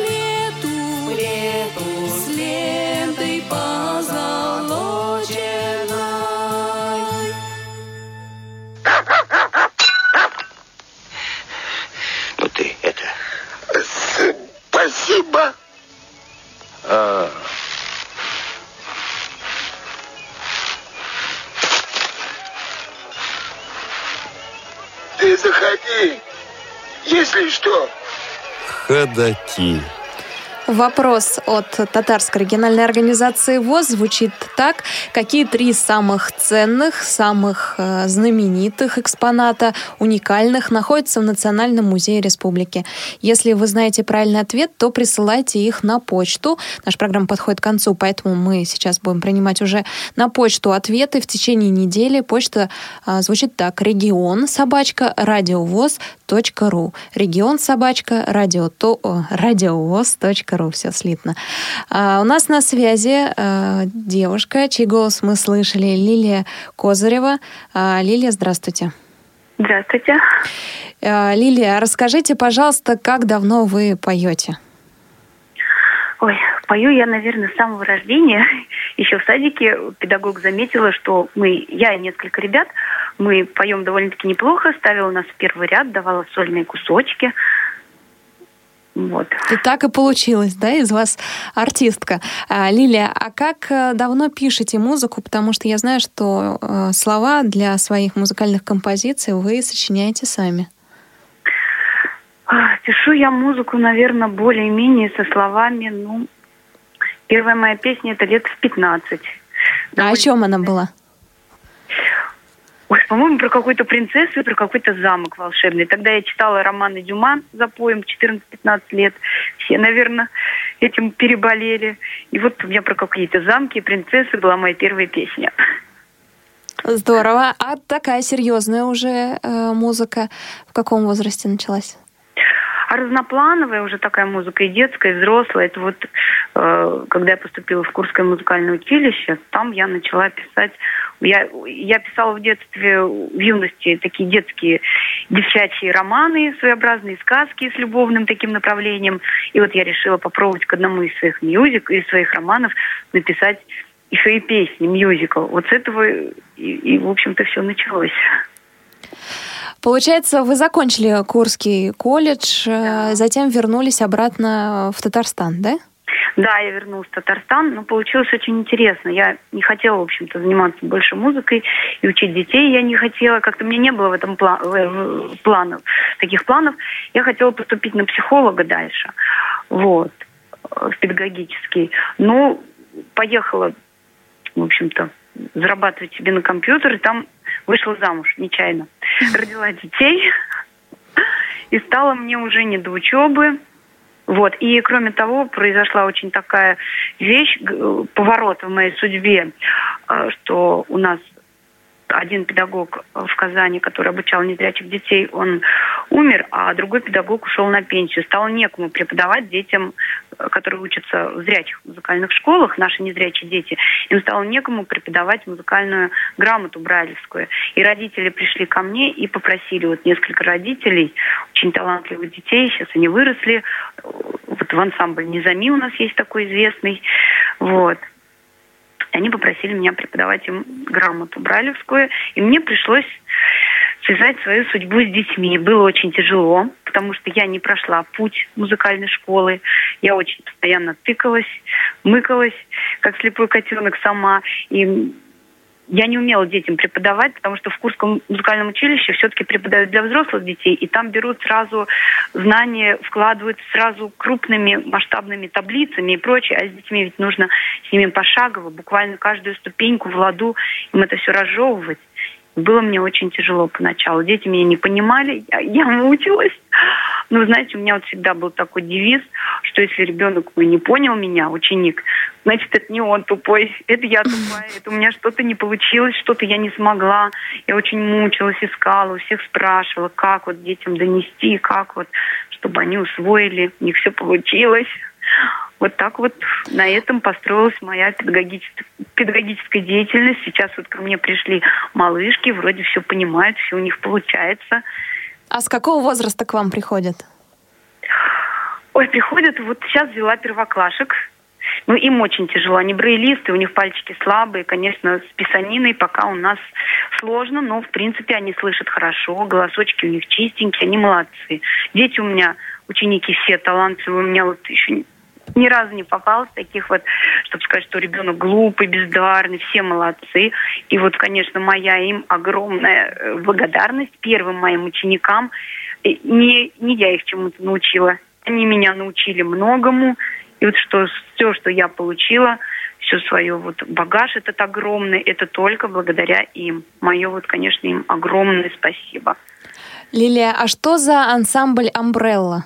Ходаки. Вопрос от татарской региональной организации ВОЗ звучит так. Какие три самых ценных, самых э, знаменитых экспоната, уникальных, находятся в Национальном музее республики? Если вы знаете правильный ответ, то присылайте их на почту. Наша программа подходит к концу, поэтому мы сейчас будем принимать уже на почту ответы в течение недели. Почта э, звучит так. Регион собачка радиовоз.ру Регион собачка радио, то, радиовоз.ру Все слитно. А, у нас на связи а, девушка, чей голос мы слышали, Лилия Козырева. А, Лилия, здравствуйте. Здравствуйте. А, Лилия, расскажите, пожалуйста, как давно вы поете? Ой, пою я, наверное, с самого рождения. Еще в садике педагог заметила, что мы, я и несколько ребят, мы поем довольно-таки неплохо, ставила нас в первый ряд, давала сольные кусочки. Вот. И так и получилось, да, из вас артистка. А, Лилия, а как э, давно пишете музыку? Потому что я знаю, что э, слова для своих музыкальных композиций вы сочиняете сами. Пишу я музыку, наверное, более-менее со словами, ну, первая моя песня это лет в 15. А о чем она была? Ой, по-моему, про какую-то принцессу и про какой-то замок волшебный. Тогда я читала романы Дюма за поем в 14-15 лет. Все, наверное, этим переболели. И вот у меня про какие-то замки и принцессы была моя первая песня. Здорово. А такая серьезная уже э, музыка в каком возрасте началась? А разноплановая уже такая музыка и детская, и взрослая. Это вот э, когда я поступила в Курское музыкальное училище, там я начала писать. Я, я писала в детстве, в юности такие детские девчачьи романы, своеобразные сказки с любовным таким направлением. И вот я решила попробовать к одному из своих мюзик, из своих романов написать еще и песни, мюзикл. Вот с этого и, и в общем-то, все началось. Получается, вы закончили Курский колледж, э, затем вернулись обратно в Татарстан, да? Да, я вернулась в Татарстан, но получилось очень интересно. Я не хотела, в общем-то, заниматься больше музыкой и учить детей я не хотела. Как-то мне не было в этом пла- планов, таких планов. Я хотела поступить на психолога дальше, вот, э, в педагогический. Но поехала, в общем-то, зарабатывать себе на компьютер, и там вышла замуж нечаянно. Родила детей, и стало мне уже не до учебы. Вот. И кроме того, произошла очень такая вещь, г- поворот в моей судьбе, э, что у нас один педагог в Казани, который обучал незрячих детей, он умер, а другой педагог ушел на пенсию. Стало некому преподавать детям, э, которые учатся в зрячих музыкальных школах, наши незрячие дети. Им стало некому преподавать музыкальную грамоту брайлевскую. И родители пришли ко мне и попросили, вот несколько родителей, очень талантливых детей, сейчас они выросли, э, вот в ансамбль «Низами» у нас есть такой известный, вот. Они попросили меня преподавать им грамоту брайлевскую, и мне пришлось связать свою судьбу с детьми. Было очень тяжело, потому что я не прошла путь музыкальной школы. Я очень постоянно тыкалась, мыкалась, как слепой котенок сама. И я не умела детям преподавать, потому что в Курском музыкальном училище все-таки преподают для взрослых детей, и там берут сразу знания, вкладывают сразу крупными масштабными таблицами и прочее, а с детьми ведь нужно с ними пошагово, буквально каждую ступеньку в ладу им это все разжевывать. Было мне очень тяжело поначалу. Дети меня не понимали, я, я мучилась. Но, знаете, у меня вот всегда был такой девиз, что если ребенок не понял меня, ученик, значит, это не он тупой, это я тупая, это у меня что-то не получилось, что-то я не смогла. Я очень мучилась, искала, у всех спрашивала, как вот детям донести, как вот, чтобы они усвоили, у них все получилось. Вот так вот на этом построилась моя педагогическая, педагогическая деятельность. Сейчас вот ко мне пришли малышки, вроде все понимают, все у них получается. А с какого возраста к вам приходят? Ой, приходят, вот сейчас взяла первоклашек. Ну, им очень тяжело. Они брейлисты, у них пальчики слабые. Конечно, с писаниной пока у нас сложно, но, в принципе, они слышат хорошо. Голосочки у них чистенькие, они молодцы. Дети у меня, ученики все талантливые. У меня вот еще ни разу не попалось таких вот, чтобы сказать, что ребенок глупый, бездарный, все молодцы. И вот, конечно, моя им огромная э, благодарность первым моим ученикам. Не, не я их чему-то научила, они меня научили многому. И вот что все, что я получила, все свое вот багаж этот огромный, это только благодаря им. Мое вот, конечно, им огромное спасибо. Лилия, а что за ансамбль «Амбрелла»?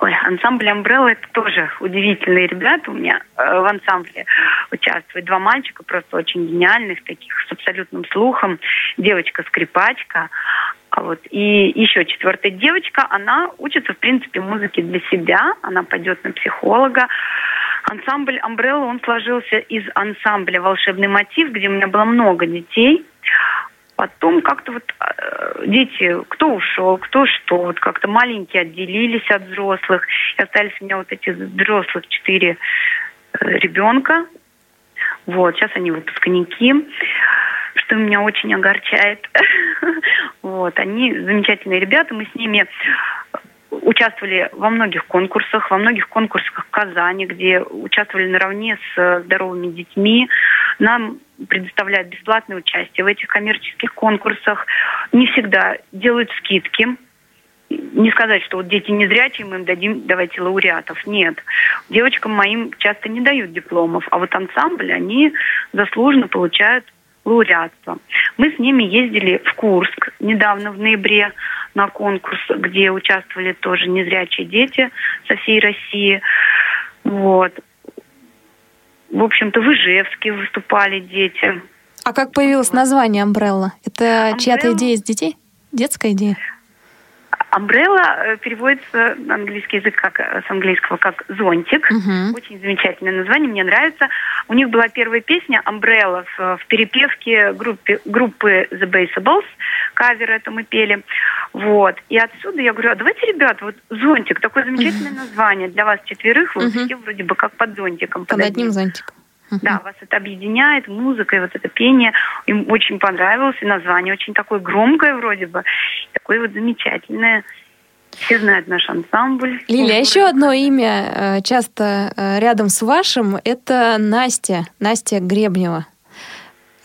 Ой, ансамбль «Амбрелла» — это тоже удивительные ребята. У меня э, в ансамбле участвуют два мальчика, просто очень гениальных, таких с абсолютным слухом. Девочка-скрипачка. А вот и еще четвертая девочка, она учится, в принципе, музыке для себя. Она пойдет на психолога. Ансамбль «Амбрелла», он сложился из ансамбля «Волшебный мотив», где у меня было много детей. Потом как-то вот э, дети, кто ушел, кто что, вот как-то маленькие отделились от взрослых. И остались у меня вот эти взрослых четыре э, ребенка. Вот, сейчас они выпускники, что меня очень огорчает. Вот, они замечательные ребята, мы с ними участвовали во многих конкурсах, во многих конкурсах в Казани, где участвовали наравне с здоровыми детьми. Нам предоставляют бесплатное участие в этих коммерческих конкурсах. Не всегда делают скидки. Не сказать, что вот дети незрячие, мы им дадим, давайте лауреатов. Нет. Девочкам моим часто не дают дипломов, а вот ансамбль, они заслуженно получают лауреатство. Мы с ними ездили в Курск недавно, в ноябре, на конкурс, где участвовали тоже незрячие дети со всей России. Вот. В общем-то, в Ижевске выступали дети. А как появилось название «Амбрелла»? Это чья-то идея из детей? Детская идея? Umbrella переводится на английский язык как с английского как зонтик. Uh-huh. Очень замечательное название, мне нравится. У них была первая песня Umbrella в, в перепевке группе, группы The Basables. Кавер это мы пели. Вот. И отсюда я говорю, а давайте, ребят, вот зонтик, такое замечательное uh-huh. название для вас четверых, вы uh-huh. все вроде бы как под зонтиком. Под, под одним зонтиком. Да, вас это объединяет, музыка и вот это пение. Им очень понравилось, и название очень такое громкое вроде бы, такое вот замечательное. Все знают наш ансамбль. Лилия, а еще одно имя э, часто э, рядом с вашим – это Настя, Настя Гребнева.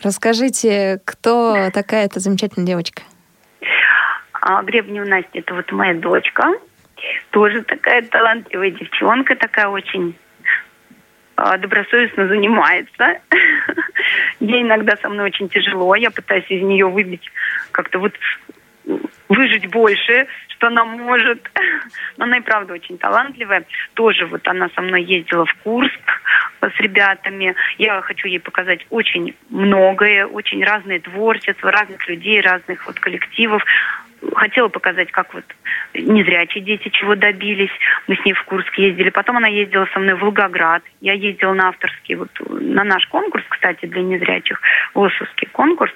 Расскажите, кто такая эта замечательная девочка? А, Гребнева Настя – это вот моя дочка. Тоже такая талантливая девчонка, такая очень добросовестно занимается. Ей иногда со мной очень тяжело. Я пытаюсь из нее выбить как-то вот выжить больше, что она может. Но она и правда очень талантливая. Тоже вот она со мной ездила в Курск с ребятами. Я хочу ей показать очень многое, очень разные творчества, разных людей, разных вот коллективов хотела показать, как вот незрячие дети чего добились. Мы с ней в Курск ездили. Потом она ездила со мной в Волгоград. Я ездила на авторский, вот на наш конкурс, кстати, для незрячих, ВОСовский конкурс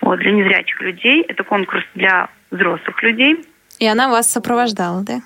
вот, для незрячих людей. Это конкурс для взрослых людей. И она вас сопровождала, да?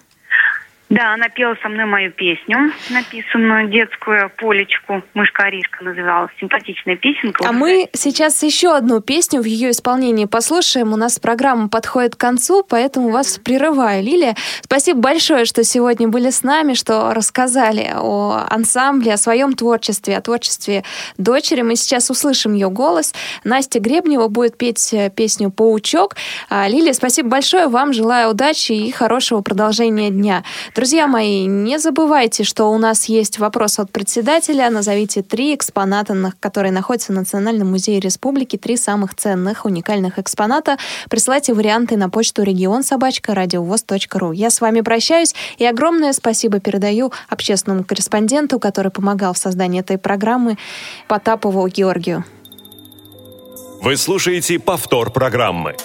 Да, она пела со мной мою песню, написанную детскую полечку. Мышка Аришка называлась. Симпатичная песенка. А мы сейчас еще одну песню в ее исполнении послушаем. У нас программа подходит к концу, поэтому вас прерываю. Лилия, спасибо большое, что сегодня были с нами, что рассказали о ансамбле, о своем творчестве, о творчестве дочери. Мы сейчас услышим ее голос. Настя Гребнева будет петь э, песню «Паучок». А, Лилия, спасибо большое. Вам желаю удачи и хорошего продолжения дня. Друзья мои, не забывайте, что у нас есть вопрос от председателя. Назовите три экспоната, которые находятся в Национальном музее республики, три самых ценных, уникальных экспоната. Присылайте варианты на почту регион собачка радиовоз.ру. Я с вами прощаюсь и огромное спасибо передаю общественному корреспонденту, который помогал в создании этой программы, Потапову Георгию. Вы слушаете повтор программы.